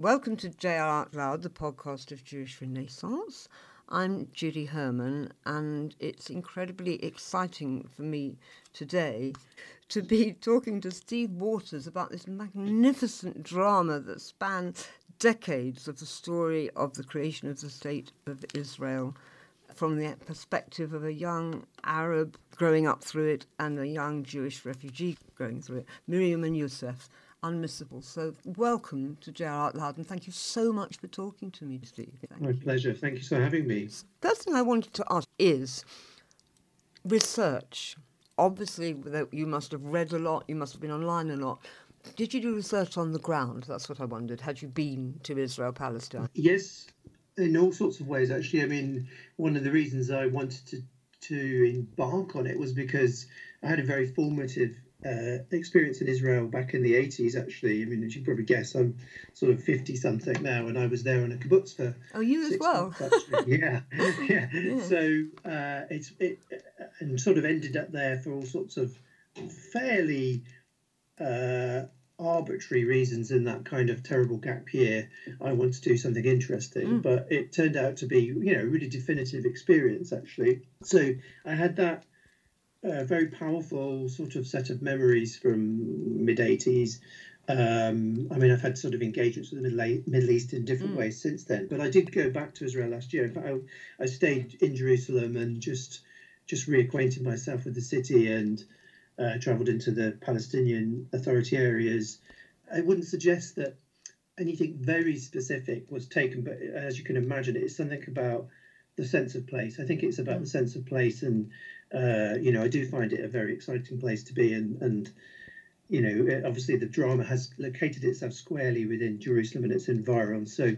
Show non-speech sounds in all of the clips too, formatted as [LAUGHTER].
Welcome to JR Out Loud, the podcast of Jewish Renaissance. I'm Judy Herman, and it's incredibly exciting for me today to be [LAUGHS] talking to Steve Waters about this magnificent drama that spans decades of the story of the creation of the State of Israel from the perspective of a young Arab growing up through it and a young Jewish refugee going through it, Miriam and Youssef unmissable. So welcome to JR Out Loud and thank you so much for talking to me, Steve. Thank My you. pleasure. Thank you for having me. First thing I wanted to ask is research. Obviously, you must have read a lot, you must have been online a lot. Did you do research on the ground? That's what I wondered. Had you been to Israel, Palestine? Uh, yes, in all sorts of ways, actually. I mean, one of the reasons I wanted to, to embark on it was because I had a very formative uh, experience in Israel back in the 80s, actually. I mean, as you probably guess, I'm sort of 50 something now, and I was there on a kibbutz for. Oh, you as well? Months, [LAUGHS] yeah. [LAUGHS] yeah. yeah. So uh, it's it, and sort of ended up there for all sorts of fairly uh, arbitrary reasons in that kind of terrible gap year. I want to do something interesting, mm. but it turned out to be, you know, a really definitive experience, actually. So I had that a very powerful sort of set of memories from mid 80s. Um, I mean, I've had sort of engagements with the Middle, Middle East in different mm. ways since then. But I did go back to Israel last year. In fact, I, I stayed in Jerusalem and just just reacquainted myself with the city and uh, travelled into the Palestinian Authority areas. I wouldn't suggest that anything very specific was taken, but as you can imagine, it's something about the sense of place. I think it's about the mm. sense of place and uh, you know, I do find it a very exciting place to be, and and you know, obviously the drama has located itself squarely within Jerusalem and its environs. So,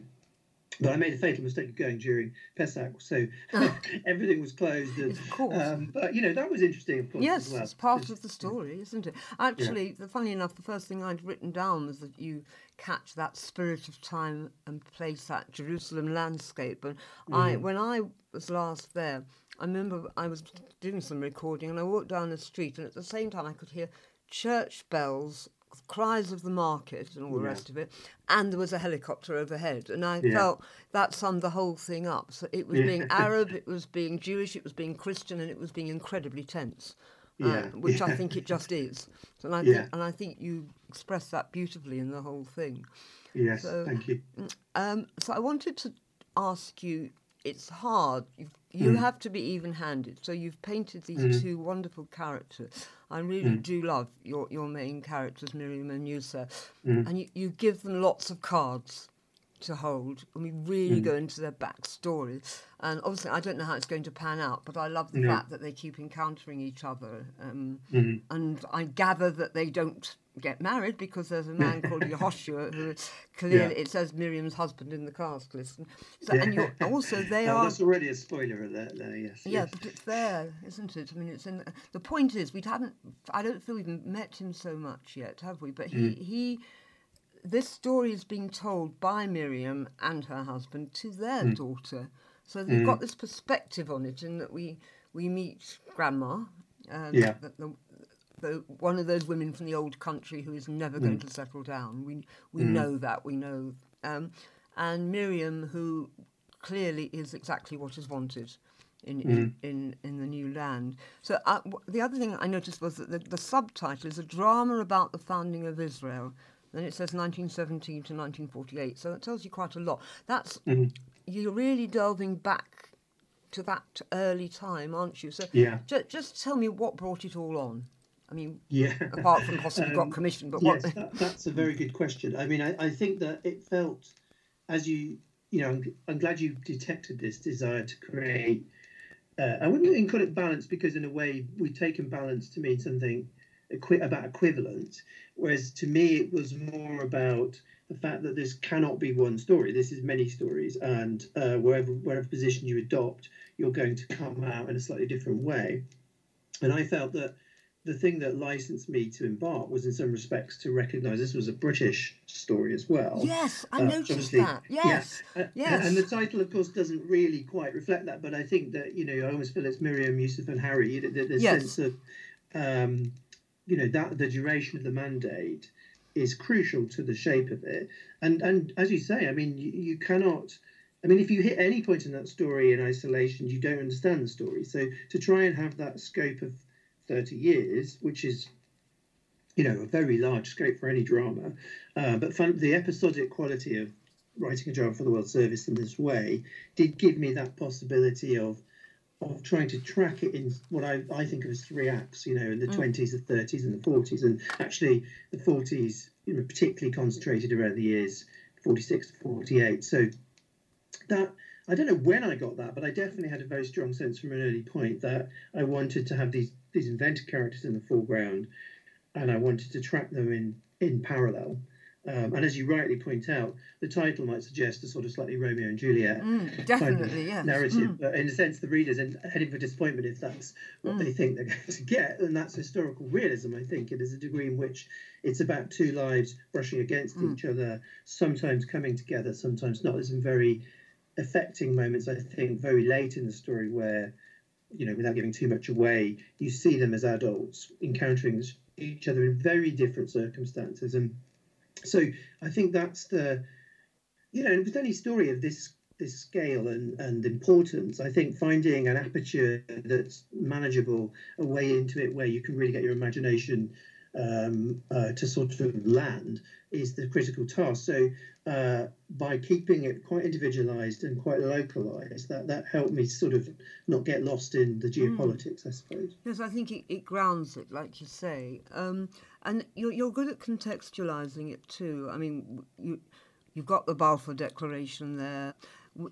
but I made a fatal mistake of going during Pesach, so [LAUGHS] everything was closed. And, of course. Um, but you know, that was interesting, of course. Yes, well. it's part of the story, isn't it? Actually, yeah. funny enough, the first thing I'd written down was that you catch that spirit of time and place that Jerusalem landscape. And mm. I, when I was last there, I remember I was doing some recording and I walked down the street and at the same time I could hear church bells, cries of the market and all the rest of it, and there was a helicopter overhead. And I yeah. felt that summed the whole thing up. So it was yeah. being [LAUGHS] Arab, it was being Jewish, it was being Christian, and it was being incredibly tense. Uh, [LAUGHS] which I think it just is, and I think, and I think you express that beautifully in the whole thing. Yes, so, thank you. Um, so I wanted to ask you it's hard. You've, you mm. have to be even-handed. So you've painted these mm. two wonderful characters. I really mm. do love your, your main characters, Miriam and Youssef, mm. and you, you give them lots of cards to hold, and we really mm. go into their backstory. And obviously, I don't know how it's going to pan out, but I love the no. fact that they keep encountering each other. Um, mm-hmm. And I gather that they don't get married because there's a man called [LAUGHS] Yehoshua who clearly yeah. it says Miriam's husband in the cast list. So, yeah. And you're also they [LAUGHS] oh, are. That's already a spoiler there. there yes. Yeah, yes. but it's there, isn't it? I mean, it's in. The point is, we haven't. I don't feel we've met him so much yet, have we? But he mm. he. This story is being told by Miriam and her husband to their mm. daughter, so they've mm. got this perspective on it, in that we we meet grandma, um, yeah. the, the, the, one of those women from the old country who is never mm. going to settle down. We we mm. know that. We know. Um, and Miriam, who clearly is exactly what is wanted in, in, in, in, the new land. So uh, w- the other thing I noticed was that the, the subtitle is a drama about the founding of Israel. Then it says 1917 to 1948. So that tells you quite a lot. That's mm-hmm. you're really delving back to that early time, aren't you? So yeah. Ju- just tell me what brought it all on. I mean, yeah. apart from possibly um, got commission, but yes, what? that, that's a very good question. I mean, I, I think that it felt, as you, you know, I'm, I'm glad you detected this desire to create. Uh, I wouldn't even call it balance because, in a way, we've taken balance to mean something equi- about equivalent, whereas to me it was more about the fact that this cannot be one story. This is many stories, and uh, wherever wherever position you adopt, you're going to come out in a slightly different way. And I felt that the thing that licensed me to embark was in some respects to recognize this was a British story as well. Yes, I uh, noticed that. Yes, yeah. yes. And the title, of course, doesn't really quite reflect that, but I think that, you know, I almost feel it's Miriam, Youssef, and Harry, the yes. sense of, um, you know, that the duration of the mandate is crucial to the shape of it. And and as you say, I mean, you, you cannot. I mean, if you hit any point in that story in isolation, you don't understand the story. So to try and have that scope of 30 years, which is, you know, a very large scope for any drama, uh, but fun, the episodic quality of writing a drama for the World Service in this way did give me that possibility of of trying to track it in what I, I think of as three acts, you know, in the mm. 20s, the 30s, and the 40s. And actually, the 40s, you know, particularly concentrated around the years 46 to 48. So that, I don't know when I got that, but I definitely had a very strong sense from an early point that I wanted to have these, these invented characters in the foreground and I wanted to track them in, in parallel. Um, and as you rightly point out, the title might suggest a sort of slightly Romeo and Juliet mm, definitely, kind of yes. narrative. Mm. But in a sense, the reader's heading for disappointment if that's what mm. they think they're [LAUGHS] going to get. And that's historical realism, I think. It is a degree in which it's about two lives brushing against mm. each other, sometimes coming together, sometimes not. There's some very affecting moments, I think, very late in the story where, you know, without giving too much away, you see them as adults encountering each other in very different circumstances. And so I think that's the, you know, and with any story of this this scale and, and importance, I think finding an aperture that's manageable, a way into it where you can really get your imagination um, uh, to sort of land is the critical task. So uh, by keeping it quite individualized and quite localized, that, that helped me sort of not get lost in the hmm. geopolitics, mm. I suppose. Yes, I think it, it grounds it, like you say. Um, and you're, you're good at contextualizing it too. I mean, you, you've got the Balfour Declaration there.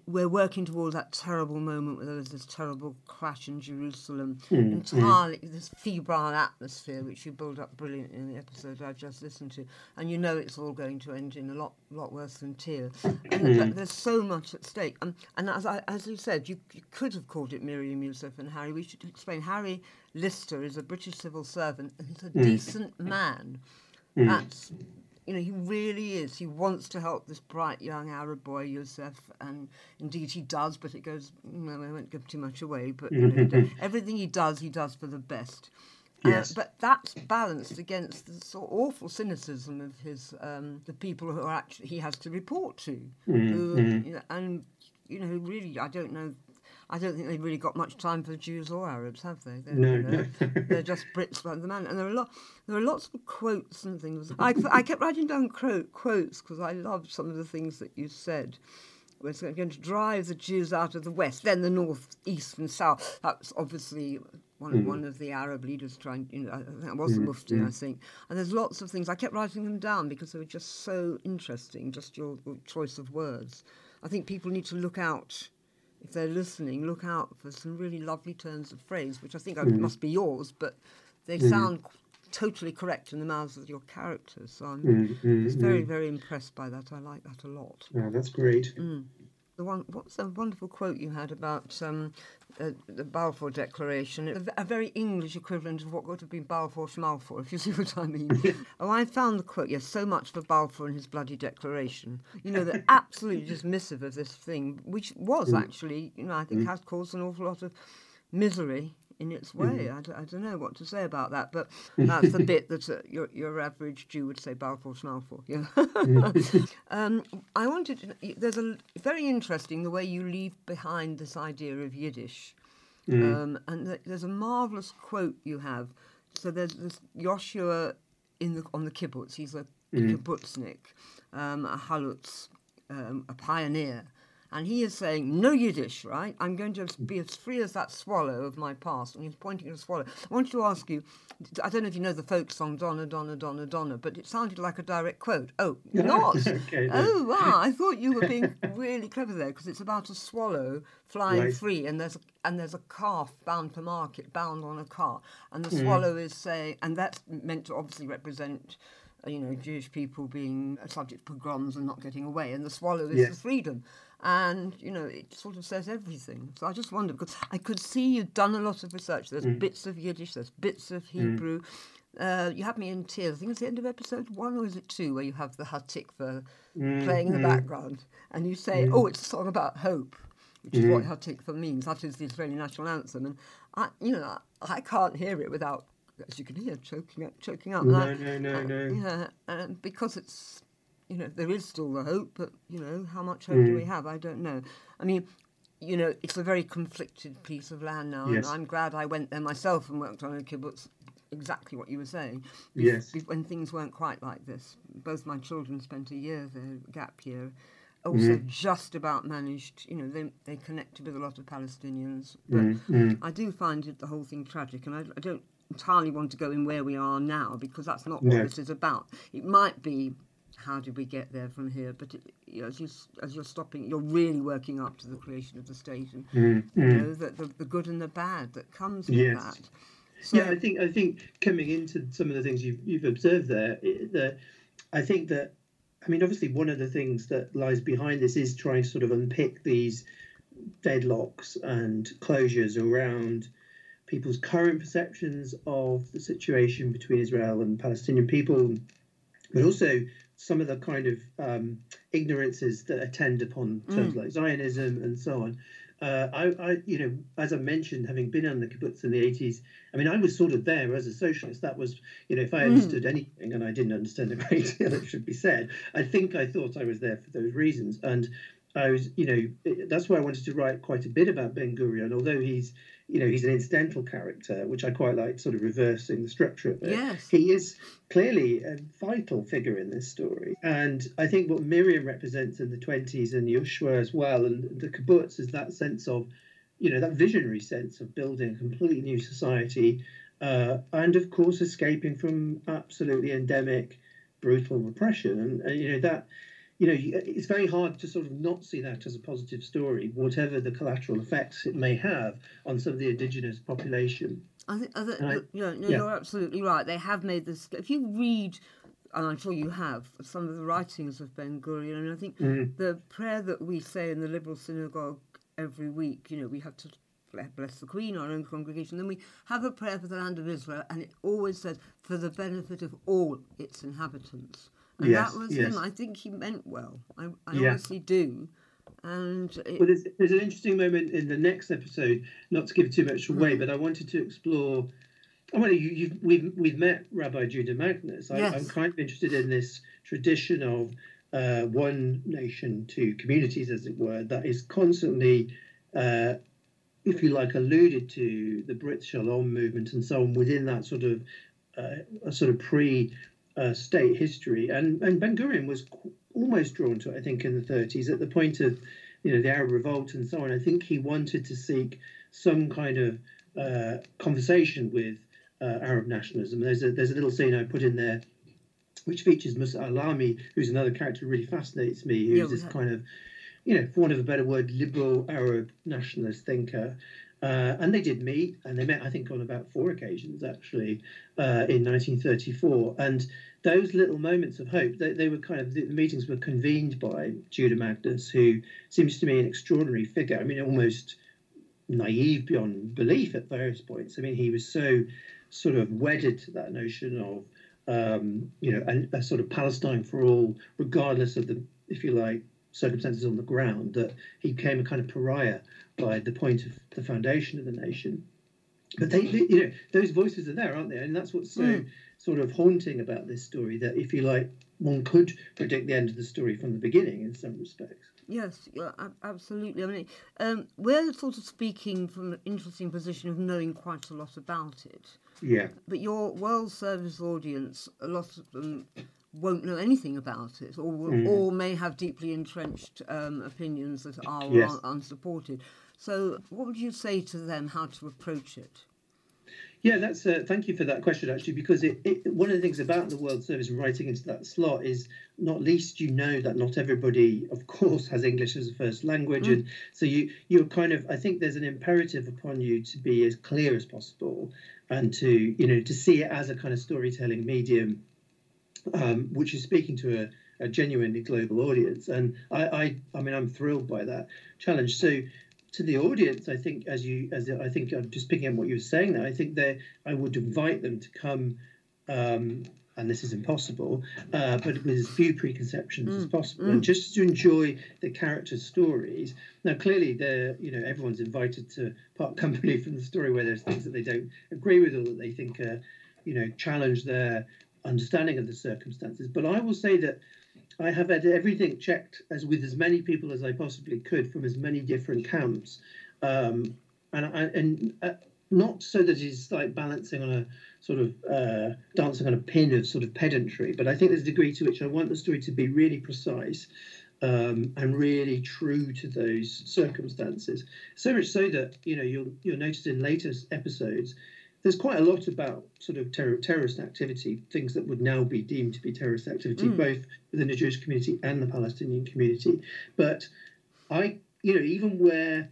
We're working towards that terrible moment where there was this terrible crash in Jerusalem. Mm, entirely mm. this febrile atmosphere, which you build up brilliantly in the episode I've just listened to, and you know it's all going to end in a lot, lot worse than tears. Mm. There's so much at stake, um, and as I, as you said, you, you could have called it Miriam Youssef and Harry. We should explain Harry Lister is a British civil servant and he's a mm. decent man. Mm. That's you know, he really is. He wants to help this bright young Arab boy, Yusuf, and indeed he does, but it goes, you know, I won't give too much away, but you know, [LAUGHS] everything he does, he does for the best. Uh, yes. Uh, but that's balanced against the sort of awful cynicism of his um, the people who are actually he has to report to, mm, who, mm. You know, and you know really I don't know I don't think they've really got much time for Jews or Arabs, have they? They're, no, know, no. [LAUGHS] they're just Brits like the man. And there are a lot, there are lots of quotes and things. I, I kept writing down quote, quotes because I loved some of the things that you said. We're going to drive the Jews out of the west, then the north, east, and south. That's obviously one, mm. one of the Arab leaders trying, you know, I think it was the mm, Mufti, mm. I think. And there's lots of things. I kept writing them down because they were just so interesting, just your, your choice of words. I think people need to look out if they're listening, look out for some really lovely turns of phrase, which I think mm. must be yours, but they mm. sound totally correct in the mouths of your characters. So I'm mm, very, very impressed by that. I like that a lot. Yeah, that's great. The one, what's the wonderful quote you had about um, uh, the Balfour Declaration? A, a, very English equivalent of what would have been Balfour Schmalfour, [LAUGHS] if you see what I mean. [LAUGHS] oh, I found the quote, yes, so much for Balfour and his bloody declaration. You know, the [LAUGHS] absolutely dismissive of this thing, which was mm. actually, you know, I think mm. has caused an awful lot of misery in its way. Mm. I d- I don't know what to say about that, but [LAUGHS] that's the bit that uh, your your average Jew would say Balfour Schmalfour. Yeah. [LAUGHS] [LAUGHS] um, I wanted. To, there's a very interesting the way you leave behind this idea of Yiddish, mm. um, and th- there's a marvelous quote you have. So there's this Joshua in the on the kibbutz. He's a mm. kibbutznik, um, a halutz, um, a pioneer and he is saying, no Yiddish, right? I'm going to be as free as that swallow of my past. And he's pointing at a swallow. I want to ask you, I don't know if you know the folk song Donna, Donna, Donna, Donna, but it sounded like a direct quote. Oh, [LAUGHS] not? okay, oh, wow. I thought you were being really clever there because it's about a swallow flying right. free and there's a, and there's a calf bound for market, bound on a car. And the mm. swallow is saying, and that's meant to obviously represent you know, Jewish people being subject to pogroms and not getting away, and the swallow is yes. the freedom and you know it sort of says everything. So I just wonder because I could see you've done a lot of research. There's mm. bits of Yiddish, there's bits of mm. Hebrew. Mm. Uh, you had me in tears. I think it's the end of episode one, or is it two, where you have the Hatikva mm. playing in the mm. background, and you say, mm. "Oh, it's a song about hope," which is what Hatikva means. That is the Israeli national anthem, and I, you know, I can't hear it without as you can hear, choking up, choking up. No, no, no, uh, no. Yeah, and because it's, you know, there is still the hope, but you know, how much hope mm. do we have? I don't know. I mean, you know, it's a very conflicted piece of land now, yes. and I'm glad I went there myself and worked on a kibbutz. Exactly what you were saying. Yes. When things weren't quite like this, both my children spent a year there, gap year, also mm. just about managed, you know, they, they connected with a lot of Palestinians. But mm. I do find it, the whole thing tragic, and I, I, don't entirely want to go in where we are now because that's not what this is about. It might be how did we get there from here, but it, you know, as, you, as you're stopping, you're really working up to the creation of the state and mm. you know, the, the, the, good and the bad that comes with yes. that. So, yeah, I think I think coming into some of the things you've, you've observed there, that I think that I mean, obviously, one of the things that lies behind this is trying to sort of unpick these deadlocks and closures around people's current perceptions of the situation between Israel and Palestinian people, but also some of the kind of um, ignorances that attend upon terms mm. like Zionism and so on. Uh, I, I, you know, as I mentioned, having been on the kibbutz in the 80s, I mean, I was sort of there as a socialist. That was, you know, if I hmm. understood mm. anything, and I didn't understand a great [LAUGHS] deal, it should be said, I think I thought I was there for those reasons. And I was, you know, that's why I wanted to write quite a bit about Ben Gurion, although he's, you know, he's an incidental character, which I quite like, sort of reversing the structure of it. Yes. He is clearly a vital figure in this story. And I think what Miriam represents in the 20s and Yoshua as well, and the kibbutz is that sense of, you know, that visionary sense of building a completely new society. Uh, and of course, escaping from absolutely endemic, brutal repression. And, uh, you know, that you know, it's very hard to sort of not see that as a positive story, whatever the collateral effects it may have on some of the indigenous population. I think, I think I, you know, no, yeah. you're absolutely right. They have made this. If you read, and I'm sure you have, some of the writings of Ben Gurion, and I think mm. the prayer that we say in the Liberal Synagogue every week, you know, we have to bless the Queen, our own congregation. Then we have a prayer for the land of Israel, and it always says, for the benefit of all its inhabitants. And yes, that was yes. him. I think he meant well. I, I yeah. honestly do. And it... well, there's, there's an interesting moment in the next episode, not to give too much away, mm. but I wanted to explore. I mean, you, you've, we've we've met Rabbi Judah Magnes. I, am kind of interested in this tradition of uh, one nation, two communities, as it were, that is constantly, uh, if you like, alluded to the Brit Shalom movement and so on within that sort of uh, a sort of pre uh, state history. And, and Ben Gurion was almost drawn to it, I think, in the 30s at the point of, you know, the Arab Revolt and so on. I think he wanted to seek some kind of uh, conversation with uh, Arab nationalism. There's a, there's a little scene I put in there which features Musa Alami, who's another character who really fascinates me, who's yeah, this kind of, you know, for want of a better word, liberal Arab nationalist thinker. Uh, and they did meet, and they met, I think, on about four occasions actually uh, in 1934. And those little moments of hope, they, they were kind of the meetings were convened by Judah Magnes, who seems to me an extraordinary figure. I mean, almost naive beyond belief at various points. I mean, he was so sort of wedded to that notion of, um, you know, a, a sort of Palestine for all, regardless of the, if you like, circumstances on the ground, that he became a kind of pariah by the point of the foundation of the nation. But they, they you know, those voices are there, aren't they? And that's what's so. Mm sort of haunting about this story that, if you like, one could predict the end of the story from the beginning in some respects. Yes, yeah, absolutely. I mean, um, we're sort of speaking from an interesting position of knowing quite a lot about it. Yeah. But your World Service audience, a lot of them won't know anything about it, or mm. or may have deeply entrenched um, opinions that are yes. unsupported. So, what would you say to them how to approach it? Yeah, that's uh, thank you for that question actually, because it, it, one of the things about the World Service and writing into that slot is not least you know that not everybody, of course, has English as a first language, mm. and so you you're kind of I think there's an imperative upon you to be as clear as possible and to you know to see it as a kind of storytelling medium, um, which is speaking to a a genuinely global audience. And I, I, I mean, I'm thrilled by that challenge. So to the audience, I think, as you, as I think, I'm just picking up what you were saying there. I think that I would invite them to come, um, and this is impossible, uh, but with as few preconceptions mm. as possible, mm. and just to enjoy the character stories. Now, clearly, they're, you know, everyone's invited to part company from the story where there's things that they don't agree with or that they think are you know, challenge their understanding of the circumstances. But I will say that I have had everything checked as with as many people as I possibly could from as many different camps, um, and I, and uh, not so that it's like balancing on a sort of uh, dancing on a pin of sort of pedantry, but I think there's a degree to which I want the story to be really precise um, and really true to those circumstances. So much so that you know you'll you'll notice in later episodes there's quite a lot about sort of terror, terrorist activity, things that would now be deemed to be terrorist activity, mm. both within the Jewish community and the Palestinian community. But I, you know, even where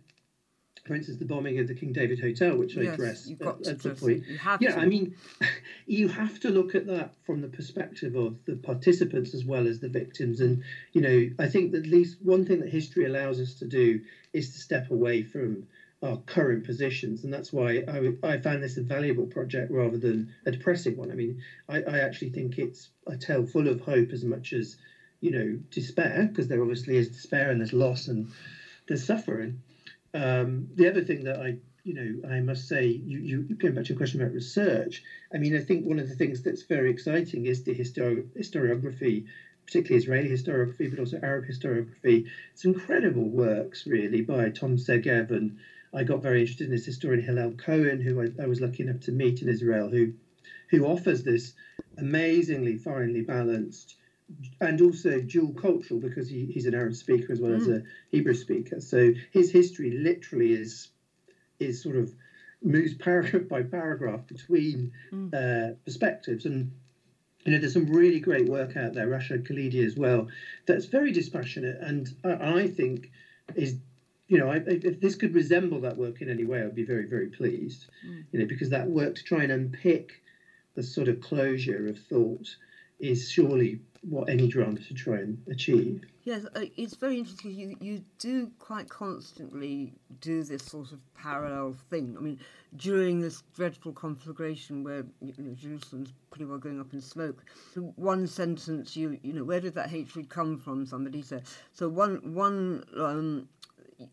for instance, the bombing of the King David Hotel, which yes, I addressed at, at the point. yeah, to. I mean, [LAUGHS] you have to look at that from the perspective of the participants as well as the victims. And, you know, I think that at least one thing that history allows us to do is to step away from our current positions. And that's why I, I found this a valuable project rather than a depressing one. I mean, I, I actually think it's a tale full of hope as much as, you know, despair, because there obviously is despair and there's loss and there's suffering. Um, the other thing that I, you know, I must say, you, you going back to your question about research. I mean, I think one of the things that's very exciting is the histori- historiography, particularly Israeli historiography, but also Arab historiography. It's incredible works, really, by Tom Segev, and I got very interested in this historian Hillel Cohen, who I, I was lucky enough to meet in Israel, who who offers this amazingly finely balanced and also dual cultural because he, he's an Arab speaker as well mm. as a Hebrew speaker. So his history literally is is sort of moves paragraph by paragraph between mm. uh, perspectives and. You know, there's some really great work out there, Rashid Khalidi as well, that's very dispassionate and I, I think is you know, I, if this could resemble that work in any way, I'd be very, very pleased. Mm. You know, because that work to try and unpick the sort of closure of thought is surely what any drama should try and achieve. Yes, uh, it's very interesting. You you do quite constantly do this sort of parallel thing. I mean, during this dreadful conflagration where you know, Jerusalem's pretty well going up in smoke, one sentence you you know where did that hatred come from? Somebody said. So one one um,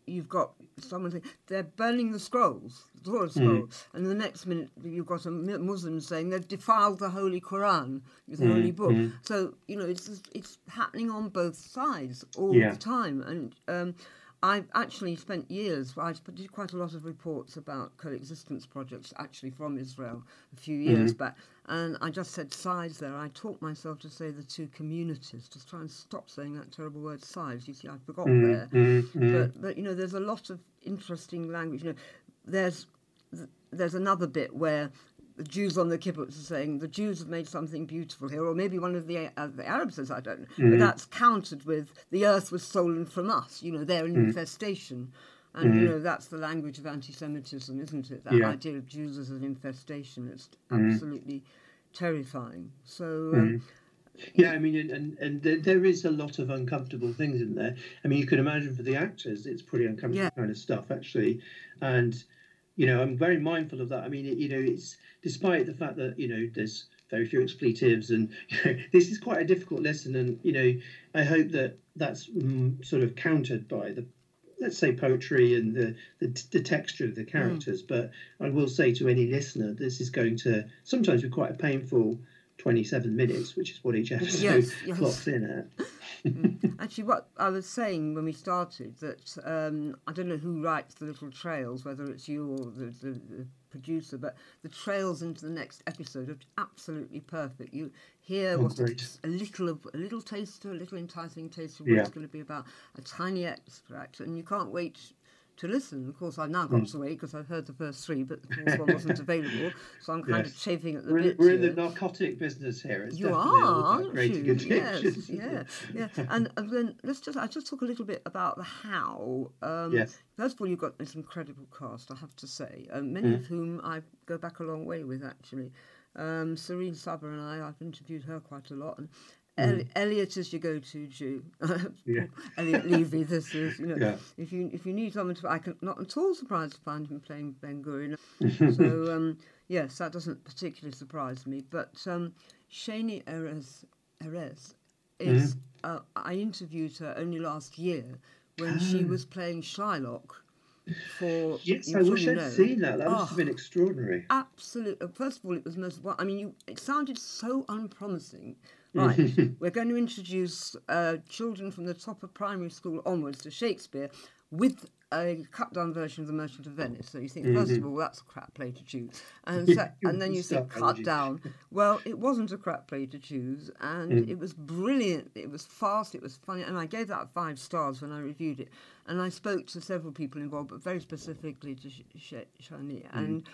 you've got someone saying they're burning the scrolls, the Torah scroll, mm. and the next minute you've got a Muslim saying they've defiled the Holy Quran, the mm. holy book. Mm. So you know it's it's happening on both sides all yeah. the time, and um, I've actually spent years, I did quite a lot of reports about coexistence projects actually from Israel a few years mm-hmm. back. And I just said sides there. I taught myself to say the two communities, just try and stop saying that terrible word sides. You see, I forgot mm-hmm. there. Mm-hmm. But, but, you know, there's a lot of interesting language. You know, there's, there's another bit where the Jews on the kibbutz are saying the Jews have made something beautiful here, or maybe one of the, uh, the Arabs says, I don't know. Mm. But that's countered with the earth was stolen from us, you know, they're an mm. infestation. And, mm. you know, that's the language of anti Semitism, isn't it? That yeah. idea of Jews as an infestation. It's absolutely terrifying. So. Um, yeah, I mean, and, and, and there is a lot of uncomfortable things in there. I mean, you can imagine for the actors, it's pretty uncomfortable yeah. kind of stuff, actually. And you know, I'm very mindful of that. I mean, it, you know, it's despite the fact that you know there's very few expletives, and [LAUGHS] you know, this is quite a difficult lesson. And you know, I hope that that's mm, sort of countered by the let's say poetry and the, the, the texture of the characters. Mm. But I will say to any listener, this is going to sometimes be quite a painful 27 minutes, which is what each episode yes, [LAUGHS] yes. clocks in at. [LAUGHS] Mm. Actually, what I was saying when we started that um, I don't know who writes the little trails, whether it's you or the, the, the, producer, but the trails into the next episode are absolutely perfect. You hear oh, what a, a, little of a little taster, a little enticing taste of what yeah. it's going to be about, a tiny extract, and you can't wait to listen. Of course, I've now got mm. to wait because I've heard the first three, but the fourth one wasn't available, so I'm kind yes. of chafing at the we're, bit. We're in the narcotic business here. It's you are, aren't you? Yes, yeah, yeah. And, and, then let's just I just talk a little bit about the how. Um, yes. First of all, you've got this incredible cast, I have to say, um, many mm. of whom I go back a long way with actually. Um, Sirine Saba and I, I've interviewed her quite a lot, and Mm. Elliot is your go-to Jew. [LAUGHS] yeah. Elliot Levy. This is you know yeah. if you if you need someone to I can not at all surprised to find him playing Ben Gurion. [LAUGHS] so um, yes, that doesn't particularly surprise me. But um, Shani Erez Erez is mm. uh, I interviewed her only last year when she ah. was playing Shylock for. Yes, I wish I'd know. seen that. That oh, must have been extraordinary. Absolutely. First of all, it was most. I mean, you, it sounded so unpromising. Right, [LAUGHS] we're going to introduce uh, children from the top of primary school onwards to Shakespeare with a cut down version of The Merchant of Venice. So you think, mm-hmm. first of all, that's a crap play to choose. And, [LAUGHS] so, and then you think, cut down. Well, it wasn't a crap play to choose, and mm. it was brilliant. It was fast, it was funny, and I gave that five stars when I reviewed it. And I spoke to several people involved, but very specifically to Shani. Mm. And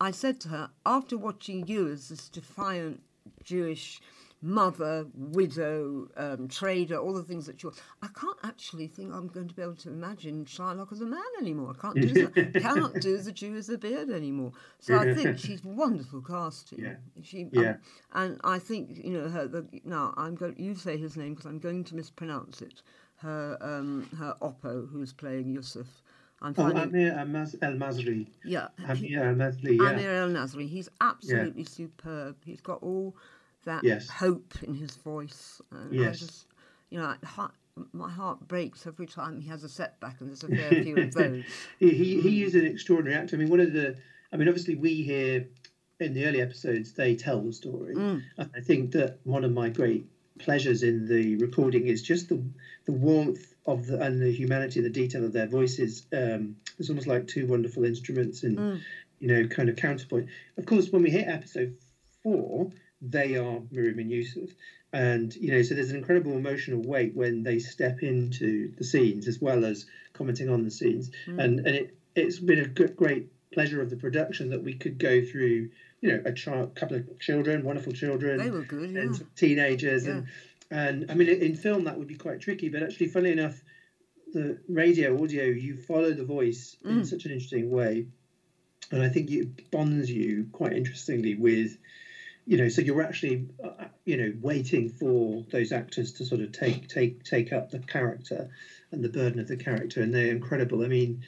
I said to her, after watching you as this defiant Jewish mother, widow, um, trader, all the things that you are. I can't actually think I'm going to be able to imagine Shylock as a man anymore. I can't do the, [LAUGHS] cannot do the Jew as a beard anymore. So I think [LAUGHS] she's wonderful casting. Yeah. She, um, yeah. Um, and I think you know her. The, now I'm going. You say his name because I'm going to mispronounce it. Her um, her Oppo, who's playing Yusuf. I'm oh, Amir El-Masry. Yeah. Amir El-Masry. Yeah. Amir El-Masry. He's absolutely yeah. superb. He's got all that yes. hope in his voice. And yes. I just, you know, heart, my heart breaks every time he has a setback, and there's a fair few of [LAUGHS] those. he, he, he is an extraordinary actor. I mean, one of the, I mean, obviously we hear in the early episodes they tell the story. Mm. I think that one of my great pleasures in the recording is just the the warmth of the and the humanity, the detail of their voices. Um, it's almost like two wonderful instruments and mm. you know, kind of counterpoint. Of course, when we hit episode four, they are Miriam and Yusuf. And, you know, so there's an incredible emotional weight when they step into the scenes as well as commenting on the scenes. Mm. And, and it, it's been a good, great pleasure of the production that we could go through, you know, a child, couple of children, wonderful children. They were good, yeah. And teenagers. Yeah. And, and I mean, in film, that would be quite tricky, but actually, funnily enough, the radio, audio, you follow the voice mm. in such an interesting way. And I think it bonds you quite interestingly with you know, so you're actually, uh, you know, waiting for those actors to sort of take take take up the character and the burden of the character, and they're incredible. I mean,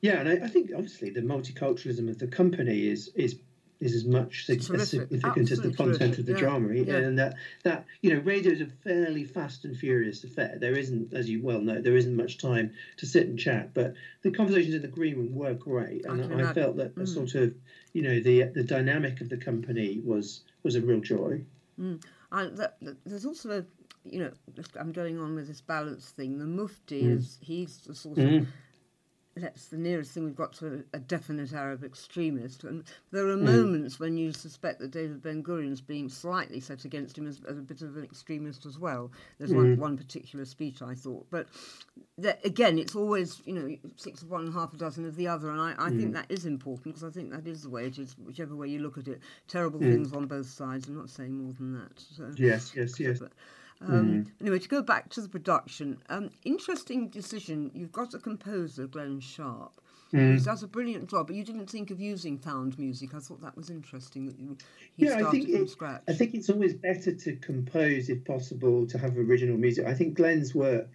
yeah, and I, I think obviously the multiculturalism of the company is is is as much as significant as the content terrific. of the yeah. drama, yeah. and that that you know, radio is a fairly fast and furious affair. There isn't, as you well know, there isn't much time to sit and chat, but the conversations in the green room were great, and I, I felt that mm. sort of, you know, the the dynamic of the company was was a real joy. Mm. And that, there's also a, you know, I'm going on with this balance thing. The Mufti mm. is he's the sort of mm that's the nearest thing we've got to a, a definite Arab extremist. And there are mm. moments when you suspect that David Ben Gurion's being slightly set against him as, as, a bit of an extremist as well. There's mm. one, one particular speech I thought, but that, again, it's always you know six of one and half a dozen of the other, and I, I mm. think that is important because I think that is the way it is. Whichever way you look at it, terrible mm. things on both sides. I'm not saying more than that. So, yes, yes, yes. But, um, mm. Anyway, to go back to the production, um, interesting decision. You've got a composer, Glenn Sharp, mm. who does a brilliant job, but you didn't think of using found music. I thought that was interesting that you he yeah, started I think from it, scratch. I think it's always better to compose, if possible, to have original music. I think Glenn's work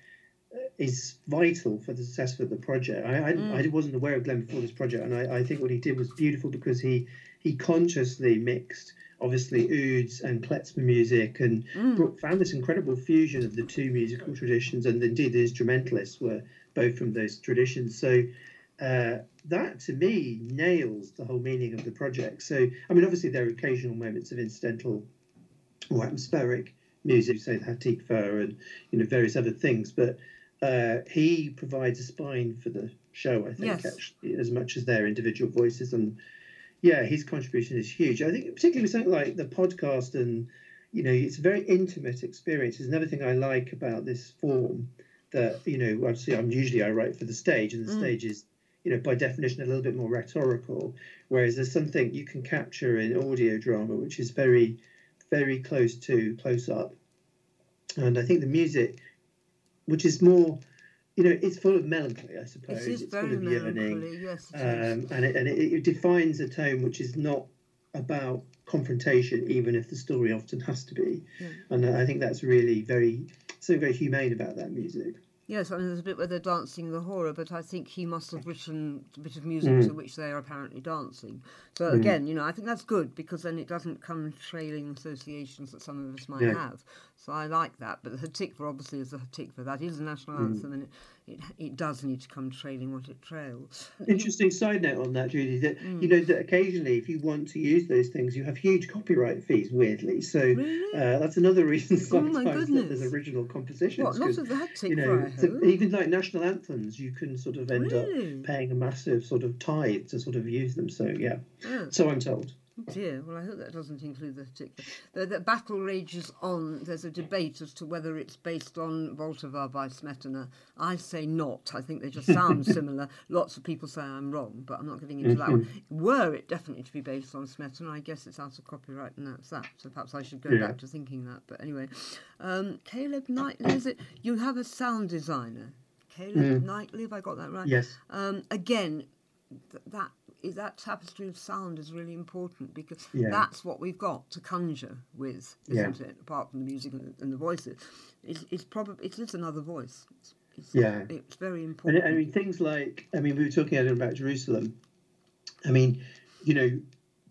uh, is vital for the success of the project. I, I, mm. I wasn't aware of Glenn before this project, and I, I think what he did was beautiful because he he consciously mixed obviously ouds and klezmer music and mm. found this incredible fusion of the two musical traditions and indeed the instrumentalists were both from those traditions so uh, that to me nails the whole meaning of the project so i mean obviously there are occasional moments of incidental or atmospheric music say the hatikva and you know various other things but uh, he provides a spine for the show i think yes. actually as much as their individual voices and yeah, his contribution is huge. I think particularly with something like the podcast and you know, it's a very intimate experience. It's another thing I like about this form that, you know, obviously I'm usually I write for the stage and the mm. stage is, you know, by definition a little bit more rhetorical. Whereas there's something you can capture in audio drama which is very, very close to close up. And I think the music, which is more you know, it's full of melancholy, I suppose. It is it's very full of melancholy, yes. It um, and it, and it, it, defines a tone which is not about confrontation, even if the story often has to be. Yeah. And I think that's really very, so very humane about that music. Yes, I mean, there's a bit where they're dancing the hora, but I think he must have written a bit of music mm. to which they are apparently dancing. So mm. again, you know, I think that's good because then it doesn't come trailing associations that some of us might yeah. have. So I like that. But the Hatikva obviously is the Hatikva. That is the national mm. anthem, and it, it, it does need to come trailing what it trails. Interesting side note on that, Judy. That mm. you know that occasionally, if you want to use those things, you have huge copyright fees. Weirdly, so really? uh, that's another [LAUGHS] reason oh sometimes oh that there's original compositions. What, not of that you know, so even like national anthems, you can sort of end really? up paying a massive sort of tithe to sort of use them. So yeah, yeah. so I'm told. Dear. Well, I hope that doesn't include the particular. The, the, battle rages on. There's a debate as to whether it's based on Vltava by Smetana. I say not. I think they just sound [LAUGHS] similar. Lots of people say I'm wrong, but I'm not getting into that one. Mm-hmm. Were it definitely to be based on Smetana, I guess it's out of copyright, and that's that. So perhaps I should go yeah. back to thinking that. But anyway, um, Caleb Knightley, is it? You have a sound designer. Caleb mm. Knightley, have I got that right? Yes. Um, again, th- that that tapestry of sound is really important because yeah. that's what we've got to conjure with, isn't yeah. it? Apart from the music and the, and the voices, it's, it's probably it is another voice. It's, it's, yeah, it's very important. And, I mean, things like I mean, we were talking earlier about Jerusalem. I mean, you know,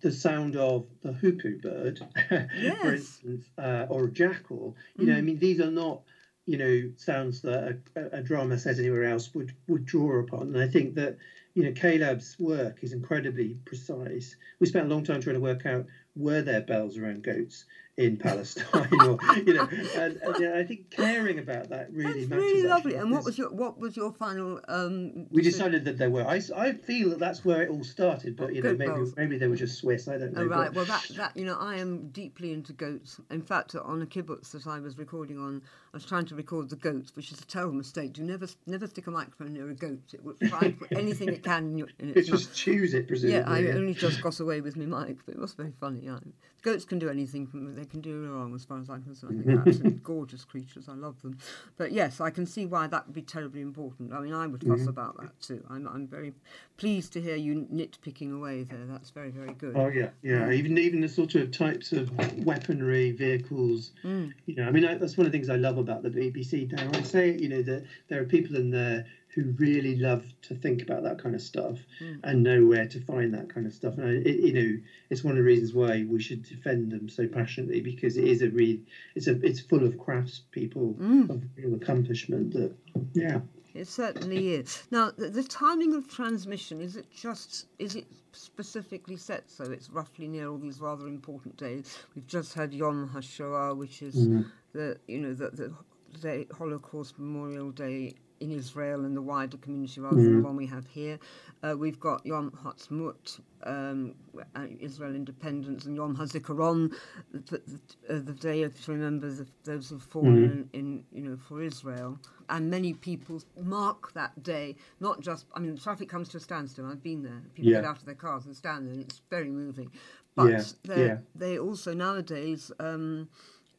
the sound of the hoopoe bird, [LAUGHS] yes. for instance, uh, or a jackal. You mm. know, I mean, these are not you know sounds that a, a, drama set anywhere else would would draw upon. And I think that you know, Caleb's work is incredibly precise. We spent a long time trying to work out were there bells around goats in Palestine, or you know, and, and I think caring about that really that's matters. really lovely. And what was your what was your final? Um, we decided that there were. I, I feel that that's where it all started, but you know, maybe maybe they were just Swiss. I don't know. Oh, right. But... Well, that that you know, I am deeply into goats. In fact, on a kibbutz that I was recording on, I was trying to record the goats, which is a terrible mistake. Do never never stick a microphone near a goat. It will try anything it can in, your, in [LAUGHS] its just choose it, presumably. Yeah, I yeah. only just got away with my mic, but it was very funny. Yeah. Goats can do anything. They can do wrong, as far as I'm concerned. They're [LAUGHS] absolutely gorgeous creatures. I love them. But yes, I can see why that would be terribly important. I mean, I would fuss mm-hmm. about that too. I'm, I'm very pleased to hear you nitpicking away there. That's very, very good. Oh yeah, yeah. Even even the sort of types of weaponry, vehicles. Mm. You know, I mean, I, that's one of the things I love about the BBC. Dare I say it? You know, that there are people in there who really love to think about that kind of stuff mm. and know where to find that kind of stuff. And I, it, you know, it's one of the reasons why we should defend them so passionately because it is a real, it's a, it's full of craftspeople mm. of real accomplishment. That, yeah. It certainly is. Now, the, the, timing of transmission is it just is it specifically set so it's roughly near all these rather important days? We've just had Yom HaShoah, which is mm. the you know the, the the Holocaust Memorial Day in Israel and the wider community rather mm. than the mm-hmm. one we have here. Uh, we've got Yom Ha'atzmaut, um, uh, Israel independence, and Yom HaZikaron, the, the, uh, the day to remember the, those who've fallen mm. in, you know, for Israel. And many people mark that day, not just, I mean, traffic comes to a standstill. I've been there. People yeah. get out of their cars and stand there, and it's very moving. But yeah. Yeah. they also nowadays, um,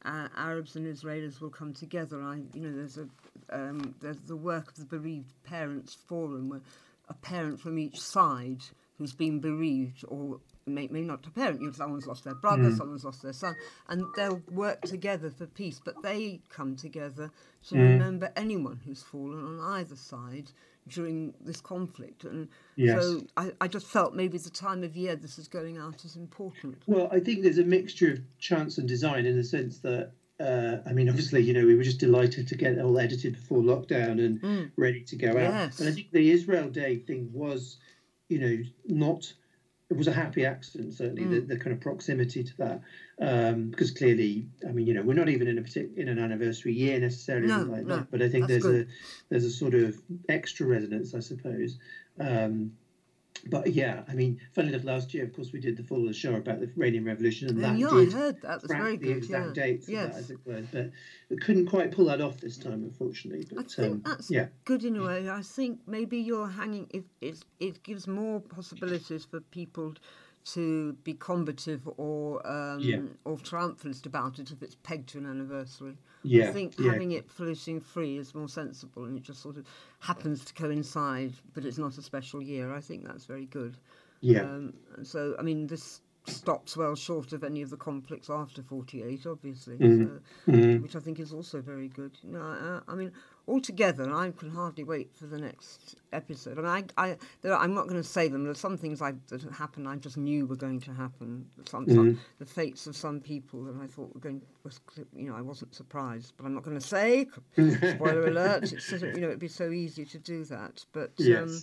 uh, Arabs and Israelis will come together. I, you know, there's a um, there's the work of the bereaved parents forum, where a parent from each side who's been bereaved or may, may not a parent, you know, someone's lost their brother, mm. someone's lost their son, and they'll work together for peace. But they come together to mm. remember anyone who's fallen on either side during this conflict. And yes. so I, I, just felt maybe the time of year this is going out is important. Well, I think there's a mixture of chance and design in the sense that. Uh, I mean, obviously, you know, we were just delighted to get it all edited before lockdown and mm. ready to go out. Yes. And I think the Israel Day thing was, you know, not it was a happy accident, certainly mm. the, the kind of proximity to that, um, because clearly, I mean, you know, we're not even in a partic- in an anniversary year necessarily no, like no, that, but I think there's good. a there's a sort of extra resonance, I suppose. Um, but yeah, I mean, funny enough, last year, of course, we did the full show about the Iranian Revolution, and that yeah, did I heard that. was very the good. exact yeah. dates yes. that, as it were. But we couldn't quite pull that off this time, unfortunately. But I think um, that's yeah. good in a way. I think maybe you're hanging. It, it, it gives more possibilities for people to be combative or um, yeah. or triumphalist about it if it's pegged to an anniversary. Yeah, I think yeah. having it floating free is more sensible, and it just sort of happens to coincide, but it's not a special year. I think that's very good. Yeah. Um, so I mean, this stops well short of any of the conflicts after 48, obviously, mm. so, mm. which I think is also very good. You know, I, I, mean, altogether, I can hardly wait for the next episode. And I I, I, am not going to say them. There's some things I, that happened I just knew were going to happen. Some, mm. some, the fates of some people that I thought were going, was, you know, I wasn't surprised. But I'm not going to say. [LAUGHS] Spoiler alert! It's you know, it'd be so easy to do that. But yes. um,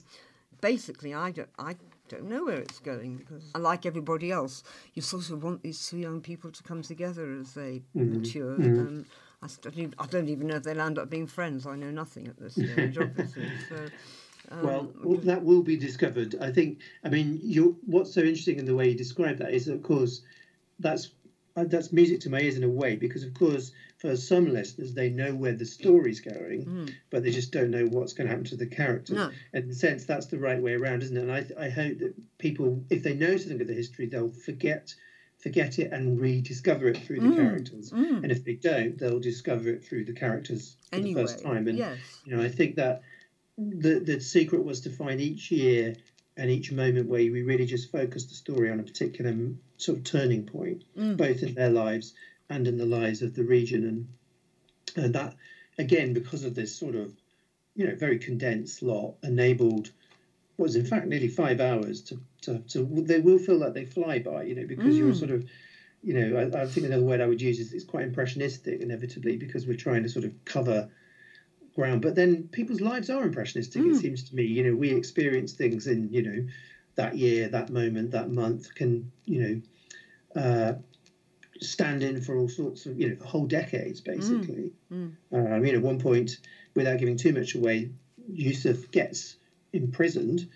basically, I don't, I don't know where it's going because, like everybody else, you sort of want these two young people to come together as they mm-hmm. mature. Mm-hmm. Um, I, don't, I don't even know if they'll end up being friends. I know nothing at this [LAUGHS] stage, obviously. So, um, well, that will be discovered. I think. I mean, what's so interesting in the way you describe that is, of course, that's that's music to my ears in a way because, of course, for some listeners, they know where the story's going, mm. but they just don't know what's going to happen to the characters. No. In a sense, that's the right way around, isn't it? And I, I hope that people, if they know something of the history, they'll forget forget it and rediscover it through the mm. characters. Mm. And if they don't, they'll discover it through the characters for anyway, the first time. And yes. you know, I think that the the secret was to find each year and each moment where we really just focus the story on a particular sort of turning point, mm. both in their lives and in the lives of the region. And, and that, again, because of this sort of, you know, very condensed lot, enabled was in fact nearly five hours to, to, to they will feel like they fly by, you know, because mm. you're sort of, you know, I, I, think another word I would use is it's quite impressionistic, inevitably, because we're trying to sort of cover ground. But then people's lives are impressionistic, mm. it seems to me. You know, we experience things in, you know, that year, that moment, that month can, you know, uh, stand in for all sorts of, you know, whole decades, basically. Mm. Mm. I mean, at one point, without giving too much away, Yusuf gets imprisoned.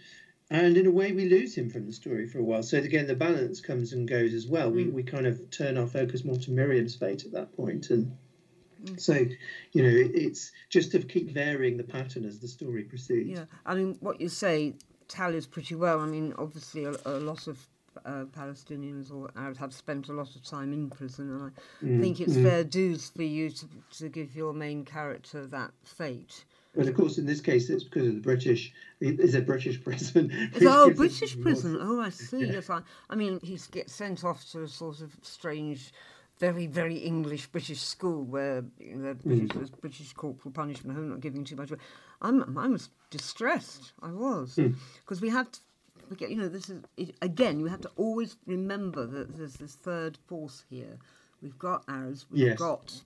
And in a way, we lose him from the story for a while. So again, the balance comes and goes as well. We, mm. we kind of turn our focus more to Miriam's fate at that point, and mm. so, you know, it's just to keep varying the pattern as the story proceeds. Yeah, I mean, what you say tallies pretty well. I mean, obviously, a, a lot of uh, Palestinians or Arabs have spent a lot of time in prison, and I mm, think it's mm. fair dues for you to, to give your main character that fate. But of course, in this case, it's because of the British. [LAUGHS] It's a [LAUGHS] British prison. oh, British prison. Oh, I see. Yeah. Yes, I, I mean, he gets sent off to a sort of strange very, very English British school where you know, British, mm. British corporal punishment. I'm not giving too much away. I'm, I was distressed. I was because mm. we have to. You know, this is it, again. You have to always remember that there's this third force here. We've got Arabs, we've yes. got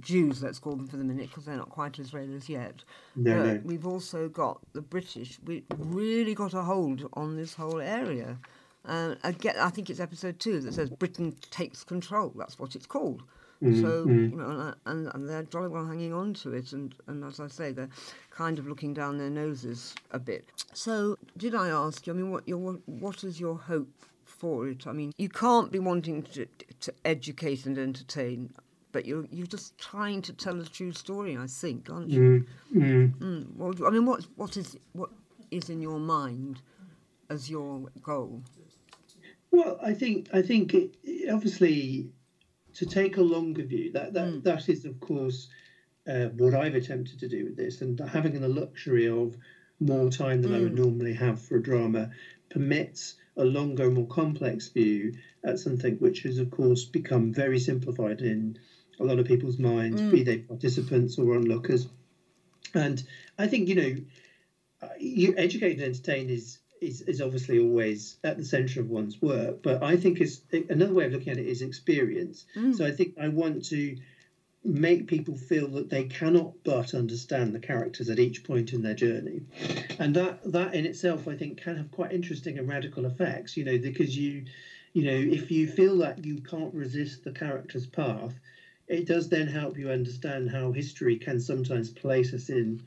Jews, let's call them for the minute, because they're not quite Israelis yet. No, but no. we've also got the British. We really got a hold on this whole area. Uh, again, I think it's episode two that says Britain takes control. That's what it's called. Mm-hmm. So mm-hmm. you know, and, and they're jolly well hanging on to it, and, and as I say, they're kind of looking down their noses a bit. So, did I ask you? I mean, what your what is your hope for it? I mean, you can't be wanting to to educate and entertain, but you're you're just trying to tell a true story. I think, aren't you? Mm-hmm. Mm. Well, I mean, what what is what is in your mind as your goal? Well, I think I think it, obviously to take a longer view that that, mm. that is of course uh, what I've attempted to do with this, and having the luxury of more time than mm. I would mm. normally have for a drama permits a longer, more complex view at something which has of course become very simplified in a lot of people's minds, mm. be they participants or onlookers. And I think you know, uh, you educate and entertain is is, is obviously always at the center of one's work. But I think is another way of looking at it is experience. Mm. So I think I want to make people feel that they cannot but understand the characters at each point in their journey and that that in itself i think can have quite interesting and radical effects you know because you you know if you feel that you can't resist the character's path it does then help you understand how history can sometimes place us in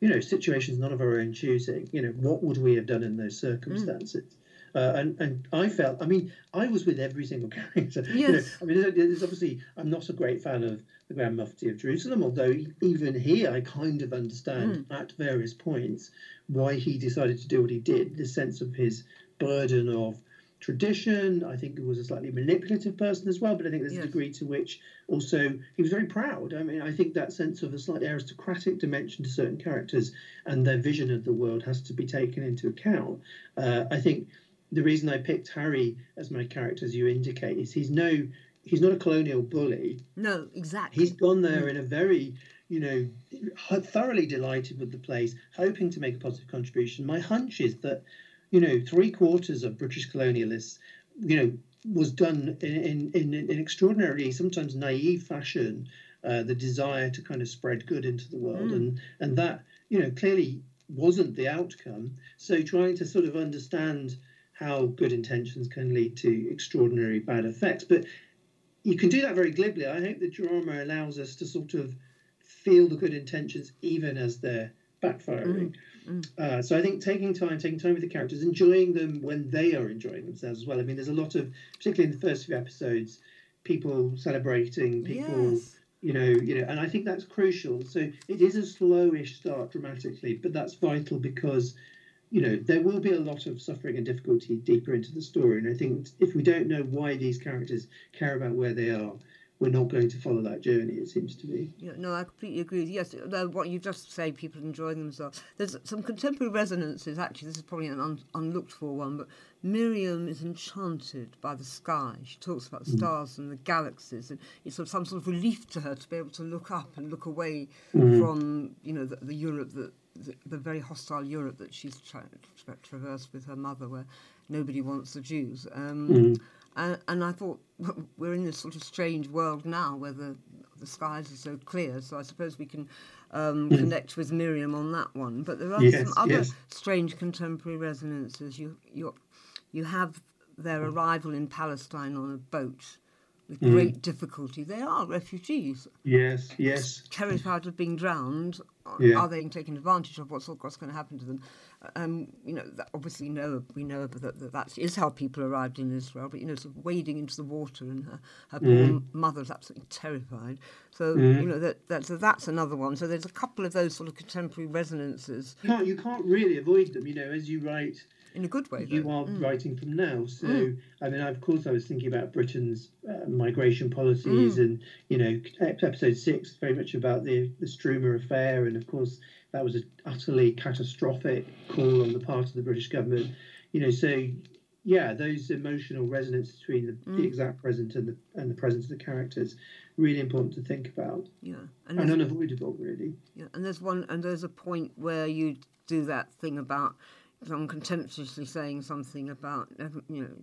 you know, situations none of our own choosing. You know, what would we have done in those circumstances? Mm. Uh, and and I felt, I mean, I was with every single [LAUGHS] character. Yes. You know, I mean, there's obviously, I'm not a great fan of the Grand Mufti of Jerusalem, although even here I kind of understand mm. at various points why he decided to do what he did. The sense of his burden of tradition. I think he was a slightly manipulative person as well, but I think there's yes. a degree to which also he was very proud. I mean, I think that sense of a slightly aristocratic dimension to certain characters and their vision of the world has to be taken into account. Uh, I think the reason I picked Harry as my character, as you indicate, is he's no he's not a colonial bully. No, exactly. He's gone there mm. in a very you know, thoroughly delighted with the place, hoping to make a positive contribution. My hunch is that, you know, three quarters of British colonialists, you know, was done in, in, in an extraordinarily, sometimes naive fashion, uh, the desire to kind of spread good into the world. Mm. And, and that, you know, clearly wasn't the outcome. So trying to sort of understand how good intentions can lead to extraordinary bad effects. But you can do that very glibly. I hope the drama allows us to sort of feel the good intentions even as they're backfiring. Mm, mm. Uh, so I think taking time, taking time with the characters, enjoying them when they are enjoying themselves as well. I mean, there's a lot of, particularly in the first few episodes, people celebrating, people. Yes. You know, you know, and I think that's crucial. So it is a slowish start dramatically, but that's vital because you know, there will be a lot of suffering and difficulty deeper into the story. And I think if we don't know why these characters care about where they are, we're not going to follow that journey. It seems to me. Yeah, no, I completely agree. Yes, what you just say, people enjoying themselves. There's some contemporary resonances. Actually, this is probably an un- unlooked for one, but Miriam is enchanted by the sky. She talks about mm. stars and the galaxies, and it's sort of some sort of relief to her to be able to look up and look away mm. from, you know, the, the Europe that the, the, very hostile Europe that she's tra- tra- traversed with her mother, where nobody wants the Jews. Um, mm. And, and I thought we're in this sort of strange world now where the, the skies are so clear. So I suppose we can um, mm. connect with Miriam on that one. But there are yes, some other yes. strange contemporary resonances. You you you have their arrival in Palestine on a boat with mm. great difficulty. They are refugees. Yes, yes. Terrified of being drowned. Yeah. Are they taking advantage of what's, what's going to happen to them? Um, you know, obviously, know we know that, that that is how people arrived in Israel. But you know, sort of wading into the water, and her, her mm. poor mother's absolutely terrified. So mm. you know that, that so that's another one. So there's a couple of those sort of contemporary resonances. You can't, you can't really avoid them. You know, as you write in a good way. Though. You are mm. writing from now, so mm. I mean, of course, I was thinking about Britain's uh, migration policies, mm. and you know, episode six very much about the the Struma affair, and of course, that was an utterly catastrophic call on the part of the British government. You know, so yeah, those emotional resonance between the, the mm. exact present and the and the presence of the characters really important to think about. Yeah, and, and unavoidable, really. Yeah, and there's one, and there's a point where you do that thing about someone contemptuously saying something about you know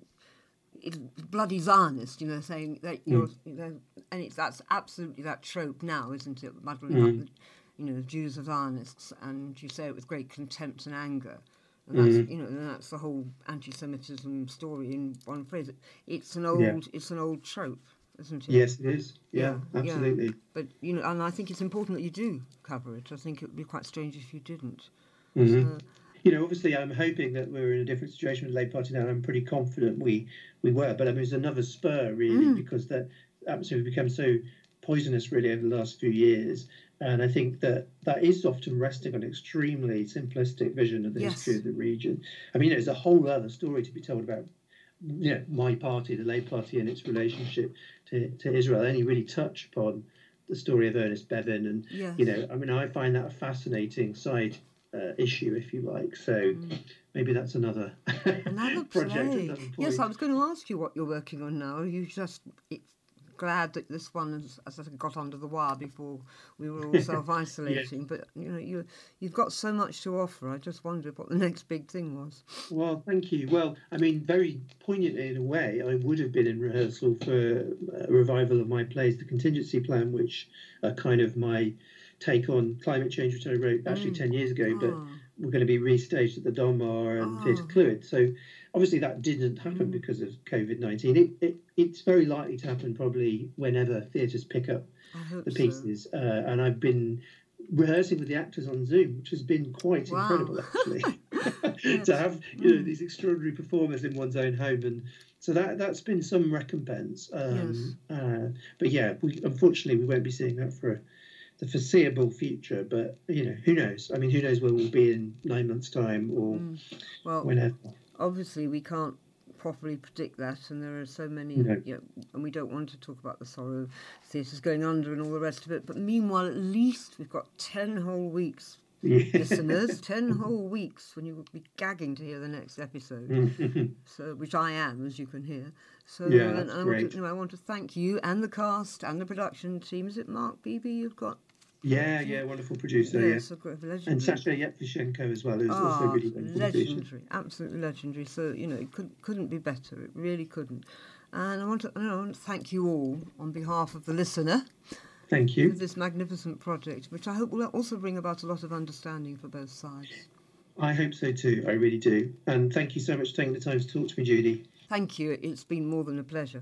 it's bloody Zionist, you know, saying that you're, mm. you know, and it's that's absolutely that trope now, isn't it? Muddling mm. up the, you know, Jews are Zionists, and you say it with great contempt and anger, and that's mm. you know, and that's the whole anti-Semitism story in one phrase. It's an old, yeah. it's an old trope, isn't it? Yes, it is. Yeah, yeah absolutely. Yeah. But you know, and I think it's important that you do cover it. I think it would be quite strange if you didn't. Mm-hmm. So, you know, obviously, I'm hoping that we're in a different situation with the Labour Party now. I'm pretty confident we we were, but I mean, it's another spur really mm. because that atmosphere has become so poisonous really over the last few years. And I think that that is often resting on an extremely simplistic vision of the yes. history of the region. I mean, there's a whole other story to be told about you know, my party, the Labour Party, and its relationship to, to Israel. I only really touch upon the story of Ernest Bevin, and yes. you know, I mean, I find that a fascinating side uh, issue, if you like. So mm. maybe that's another another [LAUGHS] project. Yes, I was going to ask you what you're working on now. Are You just glad that this one has, has got under the wire before we were all [LAUGHS] self-isolating. yes. But you know, you you've got so much to offer. I just wondered what the next big thing was. Well, thank you. Well, I mean, very poignantly in a way, I would have been in rehearsal for a revival of my plays, The Contingency Plan, which are kind of my take on climate change, which I wrote actually mm. 10 years ago, oh. but we're going to be restaged at the Donmar and oh. Theatre Clwyd. So obviously that didn't happen mm. because of COVID 19. It, it, it's very likely to happen probably whenever theatres pick up the pieces. So. Uh, and I've been rehearsing with the actors on Zoom, which has been quite wow. incredible actually. [LAUGHS] [LAUGHS] to have you know mm. these extraordinary performers in one's own home and so that that's been some recompense um, yes. uh, but yeah we, unfortunately we won't be seeing that for the foreseeable future. But you know, who knows? I mean, who knows where we'll be in nine months' time or mm. well, whenever. Obviously, we can't properly predict that, and there are so many, you know, and we don't want to talk about the sorrow of theatres going under and all the rest of it. But meanwhile, at least we've got ten whole weeks listeners. [LAUGHS] Ten whole weeks when you will be gagging to hear the next episode. [LAUGHS] so, which I am, as you can hear. So, yeah, and, I, great. want to, you know, I want to thank you and the cast and the production team. Is it Mark Beeby you've got? Yeah, yeah, wonderful producer. Yeah. great- legendary. And Sasha Yevtushenko as well, who's also Ah, really legendary, absolutely legendary. So you know, it could, couldn't be better. It really couldn't. And I want to, I want to thank you all on behalf of the listener Thank you. for this magnificent project, which I hope will also bring about a lot of understanding for both sides. I hope so too. I really do. And thank you so much for taking the time to talk to me, Judy. Thank you. It's been more than a pleasure.